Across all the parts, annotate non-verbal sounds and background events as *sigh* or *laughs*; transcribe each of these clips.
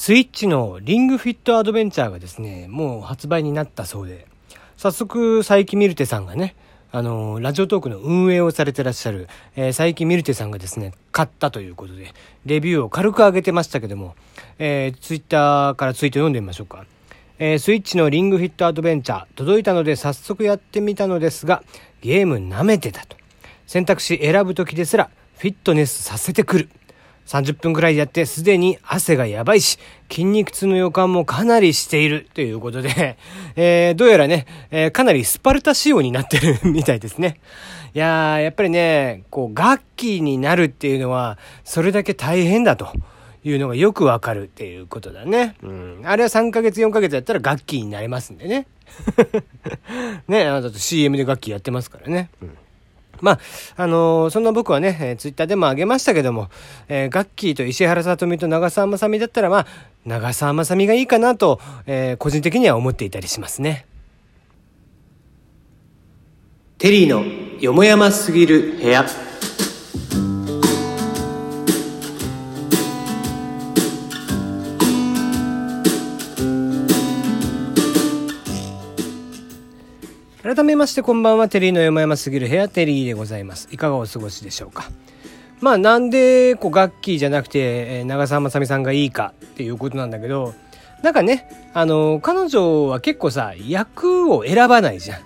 スイッチのリングフィットアドベンチャーがですね、もう発売になったそうで、早速、佐伯ミルテさんがね、あの、ラジオトークの運営をされてらっしゃる、えー、佐伯ミルテさんがですね、買ったということで、レビューを軽く上げてましたけども、えー、ツイッターからツイート読んでみましょうか。えー、スイッチのリングフィットアドベンチャー届いたので早速やってみたのですが、ゲーム舐めてたと。選択肢選ぶ時ですらフィットネスさせてくる。30分くらいやってすでに汗がやばいし、筋肉痛の予感もかなりしているということで、*laughs* えー、どうやらね、えー、かなりスパルタ仕様になってるみたいですね。いやー、やっぱりね、こう、楽器になるっていうのは、それだけ大変だと。いうのがよくわかるっていうことだね。うん。あれは3ヶ月、4ヶ月やったら楽器になれますんでね。*laughs* ね、あなたと CM で楽器やってますからね。うん。まあ、あのー、そんな僕はね、えー、ツイッターでもあげましたけども、えー、ガッキーと石原さとみと長澤まさみだったら、まあ、長澤まさみがいいかなと、えー、個人的には思っていたりしますね。テリーのよもやますぎる部屋。改めましてこんばんはテリーの山々すぎる部屋テリーでございますいかがお過ごしでしょうか？まあなんでこうガッキーじゃなくて、え、長澤まさみさんがいいかっていうことなんだけどなんかねあの彼女は結構さ役を選ばないじゃん。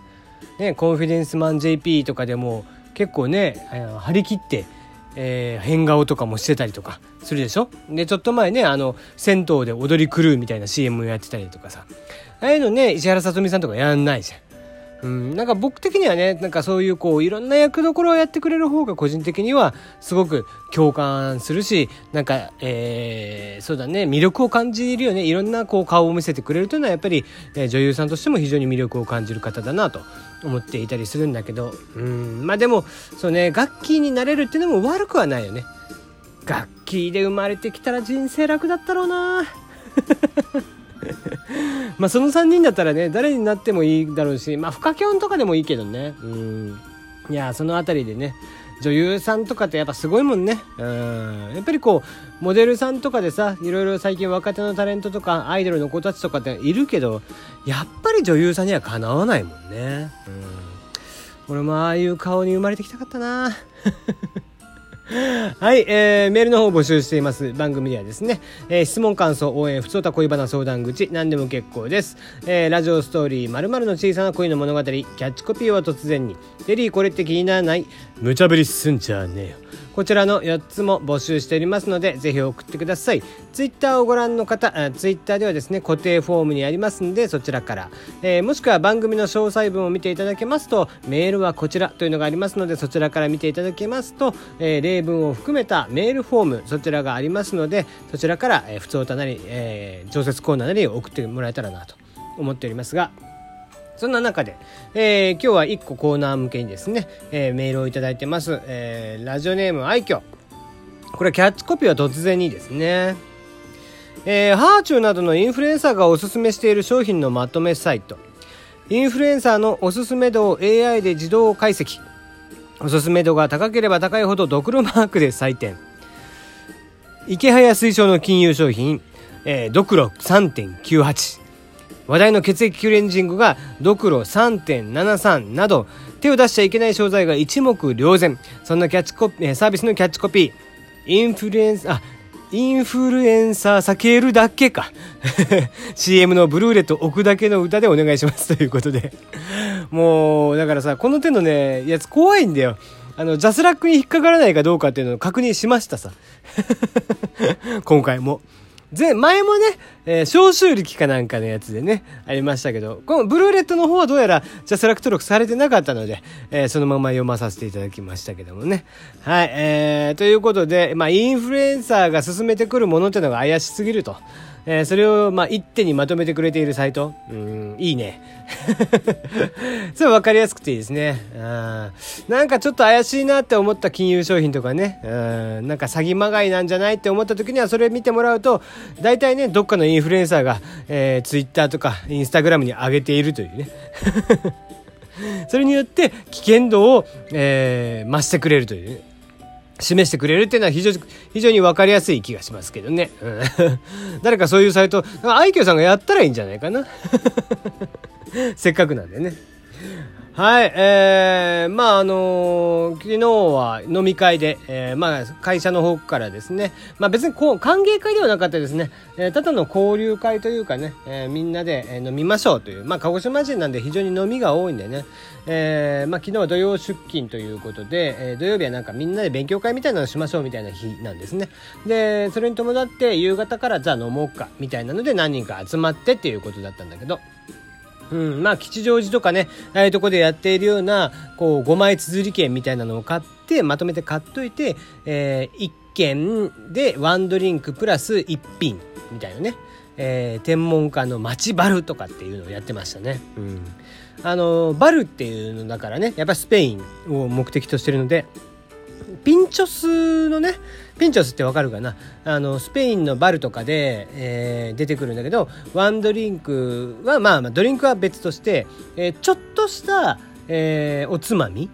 ねコンフィデンスマン JP とかでも結構ね張り切ってえー、変顔とかもしてたりとかするでしょ？で、ちょっと前ね、あの、銭湯で踊り狂うみたいな CM をやってたりとかさ。ああいうのね、石原さとみさんとかやんないじゃん。うん、なんか僕的にはね、なんかそういうこう、いろんな役どころをやってくれる方が個人的にはすごく共感するし、なんか、えー、そうだね、魅力を感じるよね。いろんなこう顔を見せてくれるというのはやっぱり、え、女優さんとしても非常に魅力を感じる方だなと思っていたりするんだけど、うん、まあでも、そうね、楽器になれるっていうのも悪くはないよね。楽器で生まれてきたら人生楽だったろうな *laughs* まあその3人だったらね誰になってもいいだろうしまあフカキョンとかでもいいけどね。うん。いやその辺りでね女優さんとかってやっぱすごいもんね。うん。やっぱりこうモデルさんとかでさいろいろ最近若手のタレントとかアイドルの子たちとかっているけどやっぱり女優さんにはかなわないもんね。うん。俺もああいう顔に生まれてきたかったな。はい、えー、メールの方を募集しています。番組ではですね、えー、質問、感想、応援、ふつおた恋バナ相談口、何でも結構です。えー、ラジオストーリー、まるの小さな恋の物語、キャッチコピーは突然に、デリーこれって気にならない、無茶ぶりすんじゃねえよ。こちらの4つも募集しておりますので、ぜひ送ってください。ツイッターをご覧の方、ツイッターではですね、固定フォームにありますんで、そちらから、えー、もしくは番組の詳細文を見ていただけますと、メールはこちらというのがありますので、そちらから見ていただけますと、えー、例文を含めたメールフォーム、そちらがありますので、そちらから、えー、普通たなり、えー、常設コーナーなり送ってもらえたらなと思っておりますが、そんな中で、えー、今日は1個コーナー向けにですね、えー、メールをいただいてます。えー、ラジオネーム愛嬌。これキャッチコピーは突然にですね。えー、ハーチューなどのインフルエンサーがおすすめしている商品のまとめサイト。インフルエンサーのおすすめ度を AI で自動解析。おすすめ度が高ければ高いほどドクロマークで採点。池早推奨の金融商品、えー、ドクロ3.98。話題の血液キュレンジングがドクロ3.73など手を出しちゃいけない商材が一目瞭然。そんなキャッチコピーサービスのキャッチコピー。インフルエンサーインフルエンサー避けるだけか。*laughs* CM のブルーレット置くだけの歌でお願いします。*laughs* ということで。もうだからさこの手のねやつ怖いんだよ。あのジャスラックに引っかからないかどうかっていうのを確認しましたさ。*laughs* 今回も。前、前もね、えー、消臭力かなんかのやつでね、ありましたけど、このブルーレットの方はどうやら、じゃセラック登録されてなかったので、えー、そのまま読まさせていただきましたけどもね。はい、えー、ということで、まあ、インフルエンサーが進めてくるものってのが怪しすぎると。えー、それを、まあ、一手にまとめてくれているサイト。うん、いいね。*laughs* それ分かりやすくていいですね。うん。なんかちょっと怪しいなって思った金融商品とかね。うん。なんか詐欺まがいなんじゃないって思った時にはそれ見てもらうと、大体ね、どっかのインフルエンサーが、えー、ツイッターとかインスタグラムに上げているというね。*laughs* それによって危険度を、えー、増してくれるという、ね、示してくれるっていうのは非常に、非常に分かりやすい気がしますけどね。うん、*laughs* 誰かそういうサイト、愛嬌さんがやったらいいんじゃないかな。*laughs* せっかくなんでね。はい、えー、まああのー、昨日は飲み会で、えー、まあ会社の方からですね、まあ別にこう歓迎会ではなかったですね、えー、ただの交流会というかね、えー、みんなで、えー、飲みましょうという、まあ鹿児島人なんで非常に飲みが多いんでね、えー、まあ昨日は土曜出勤ということで、えー、土曜日はなんかみんなで勉強会みたいなのしましょうみたいな日なんですね。で、それに伴って夕方からじゃあ飲もうかみたいなので何人か集まってっていうことだったんだけど、うん、まあ吉祥寺とかねああいうとこでやっているようなこう5枚綴り券みたいなのを買ってまとめて買っといて、えー、1軒でワンドリンクプラス1品みたいなね、えー、天文館の街バルとかっていうのをやってましたね。うんあのバルっていうのだからねやっぱスペインを目的としてるのでピンチョスのねピンチョスってわかるかな？あのスペインのバルとかで、えー、出てくるんだけどワンドリンクはまあまあドリンクは別として、えー、ちょっとした、えー、おつまみ？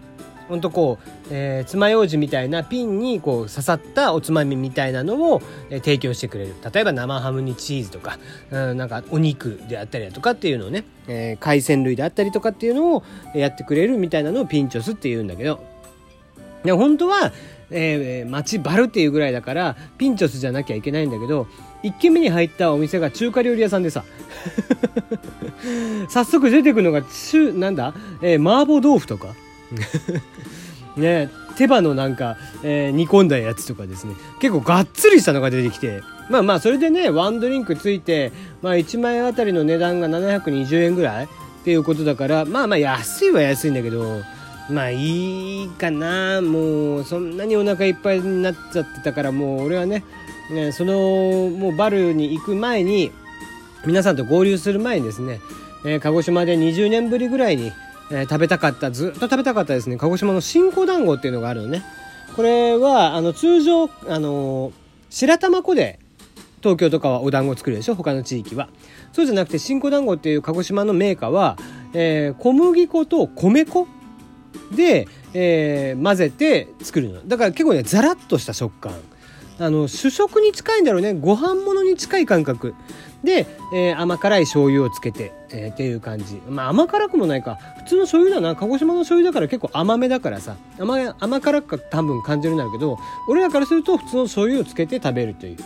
ほんとこう、えー、爪楊枝みたいなピンにこう刺さったおつまみみたいなのを、えー、提供してくれる。例えば生ハムにチーズとか、うん、なんかお肉であったりだとかっていうのをね、えー、海鮮類であったりとかっていうのをやってくれるみたいなのをピンチョスっていうんだけど。で本当は、えー、町バルっていうぐらいだからピンチョスじゃなきゃいけないんだけど1軒目に入ったお店が中華料理屋さんでさ。*laughs* 早速出てくるのが中なんだ、えー、麻婆豆腐とか。*laughs* ね手羽のなんか、えー、煮込んだやつとかですね。結構がっつりしたのが出てきて。まあまあそれでねワンドリンクついて、まあ、1万円あたりの値段が720円ぐらいっていうことだからまあまあ安いは安いんだけどまあいいかな。もうそんなにお腹いっぱいになっちゃってたからもう俺はねねそのもうバルに行く前に皆さんと合流する前にですね、えー、鹿児島で20年ぶりぐらいに、えー、食べたかったずっと食べたかったですね。鹿児島の新子団子っていうのがあるのね。これはあの通常あの白玉粉で東京とかはお団子作るでしょ？他の地域は。そうじゃなくて新子団子っていう鹿児島のメーカーは、えー、小麦粉と米粉で、えー、混ぜて作るの。だから結構ねザラッとした食感。あの主食に近いんだろうね。ご飯物に近い感覚。で、えー、甘辛い醤油をつけて、えー、っていう感じ。まあ甘辛くもないか。普通の醤油だな。鹿児島の醤油だから結構甘めだからさ。甘甘辛く多分感じるんだけど俺らからすると普通の醤油をつけて食べるという、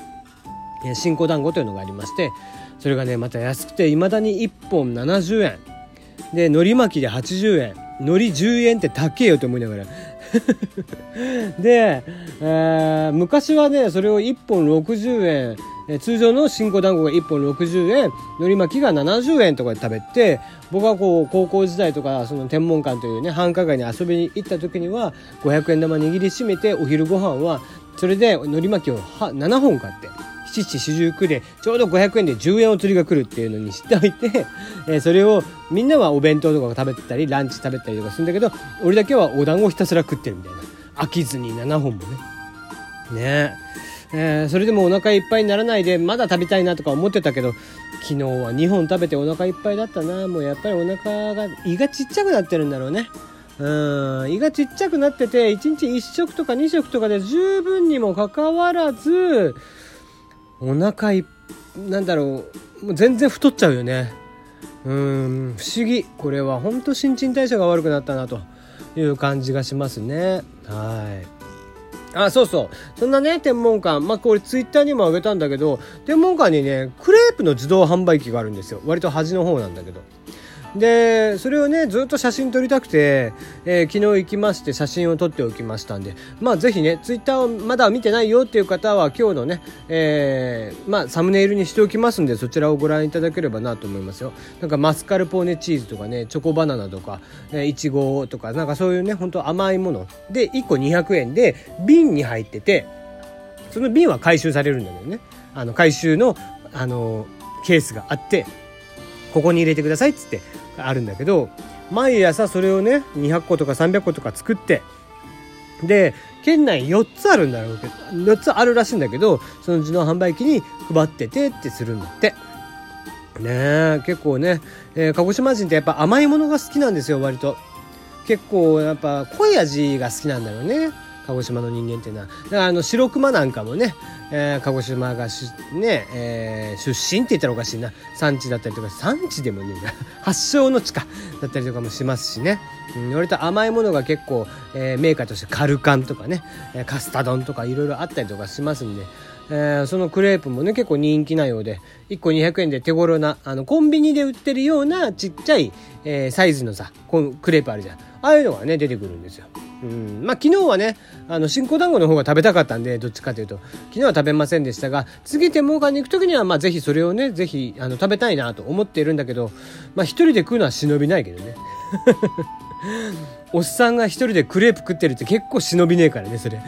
えー、新子団子というのがありましてそれがねまた安くていまだに1本70円。で海苔巻きで80円。海苔10円って高えよと思いながら。*laughs* で、えー、昔はねそれを1本60円え通常の新子団子が1本60円海苔巻きが70円とかで食べて僕はこう高校時代とかその天文館というね繁華街に遊びに行った時には500円玉握りしめてお昼ご飯はそれで海苔巻きを7本買って。七四十九でちょうど500円で10円お釣りが来るっていうのにしておいて、*laughs* えー、それをみんなはお弁当とか食べてたりランチ食べたりとかするんだけど俺だけはお団子ひたすら食ってるみたいな。飽きずに7本もね。ね。えー、それでもお腹いっぱいにならないでまだ食べたいなとか思ってたけど昨日は2本食べてお腹いっぱいだったな。もうやっぱりお腹が胃がちっちゃくなってるんだろうね。うん。胃がちっちゃくなってて1日1食とか2食とかで十分にもかかわらずお腹いなんだろうもう全然太っちゃうよね。うん不思議。これは本当新陳代謝が悪くなったなという感じがしますね。はい。あそうそう。そんなね天文館。まあこれツイッターにもあげたんだけど天文館にねクレープの自動販売機があるんですよ。割と端の方なんだけど。でそれをねずっと写真撮りたくて、えー、昨日行きまして写真を撮っておきましたんでまあぜひねツイッターをまだ見てないよっていう方は今日のね、えー、まあサムネイルにしておきますんでそちらをご覧いただければなと思いますよ。なんかマスカルポーネチーズとかねチョコバナナとか、えいちごとかなんかそういうねほんと甘いもの。で1個200円で瓶に入っててその瓶は回収されるんだけどね。あの回収のあのケースがあってここに入れてくださいっつってあるんだけど毎朝それをね200個とか300個とか作ってで県内4つあるんだろうけど4つあるらしいんだけどその自動販売機に配っててってするんだって。ねえ結構ね、えー、鹿児島人ってやっぱ甘いものが好きなんですよ割と。結構やっぱ濃い味が好きなんだよね。鹿児島の人間っていうのは。だからあの白熊なんかもね、えー、鹿児島がし、ねえー、出身って言ったらおかしいな。産地だったりとか産地でもね *laughs* 発祥の地か。だったりとかもしますしね、うん、割と甘いものが結構、えー、メーカーとしてカルカンとかねカスタドンとかいろいろあったりとかしますんで。えー、そのクレープもね結構人気なようで。1個200円で手頃なあのコンビニで売ってるようなちっちゃい、えー、サイズのさクレープあるじゃん。ああいうのがね出てくるんですよ。うん。まあ、昨日はねあの新興団子の方が食べたかったんでどっちかというと。昨日は食べませんでしたが次手モーガンに行く時にはまあぜひそれをねぜひあの食べたいなと思っているんだけどまあ一人で食うのは忍びないけどね。*laughs* おっさんが一人でクレープ食ってるって結構忍びねえからねそれ。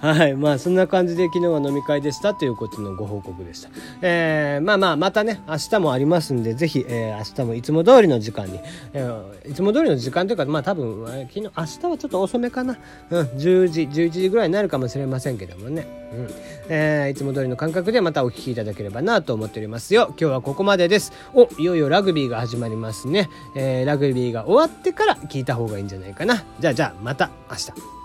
はい。まあそんな感じで昨日は飲み会でしたということのご報告でした、えー、まあまあまたね明日もありますんでぜひ、えー、明日もいつも通りの時間に、えー、いつも通りの時間というかまあ多分昨日明日はちょっと遅めかな、うん、10時11時ぐらいになるかもしれませんけどもね、うん。えー、いつも通りの感覚でまたお聞きいただければなと思っておりますよ。今日はここまでです。おいよいよラグビーが始まりますね、えー、ラグビーが終わってから聞いた方がいいんじゃないかな。じゃあじゃあまた明日。